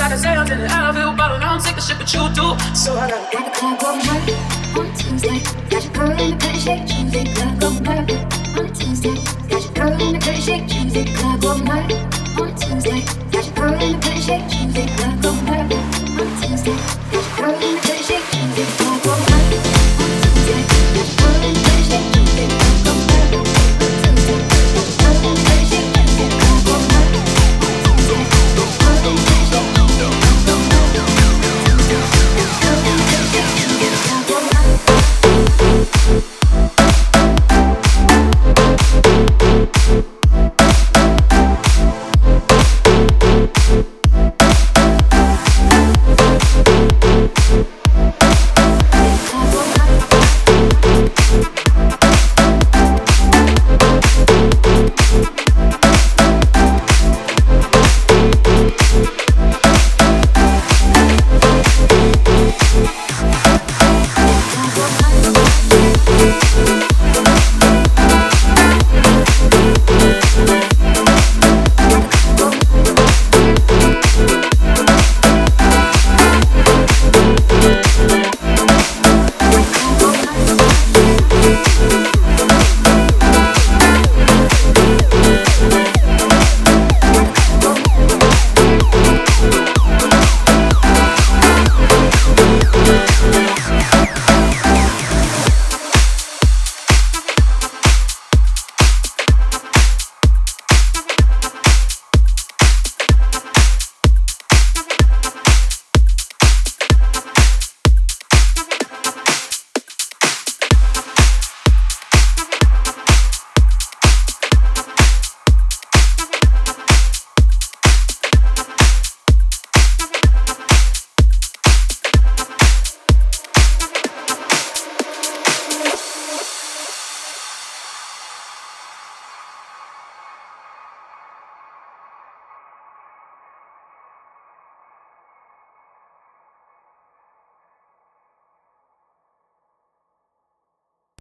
I can say I'm in the outfield, but I don't take the shit that you do. So I gotta the club on Monday, on Tuesday. Got your girl in the pretty shake, Tuesday. Gotta Monday, on Tuesday. Got your girl in the pretty shake, Tuesday. Gotta